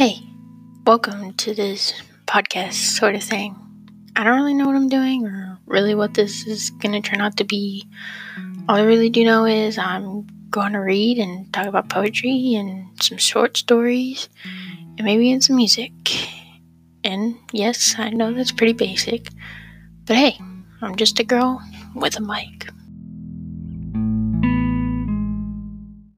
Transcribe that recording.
Hey, Welcome to this podcast sort of thing. I don't really know what I'm doing or really what this is going to turn out to be. All I really do know is I'm going to read and talk about poetry and some short stories and maybe in some music. And yes, I know that's pretty basic, but hey, I'm just a girl with a mic.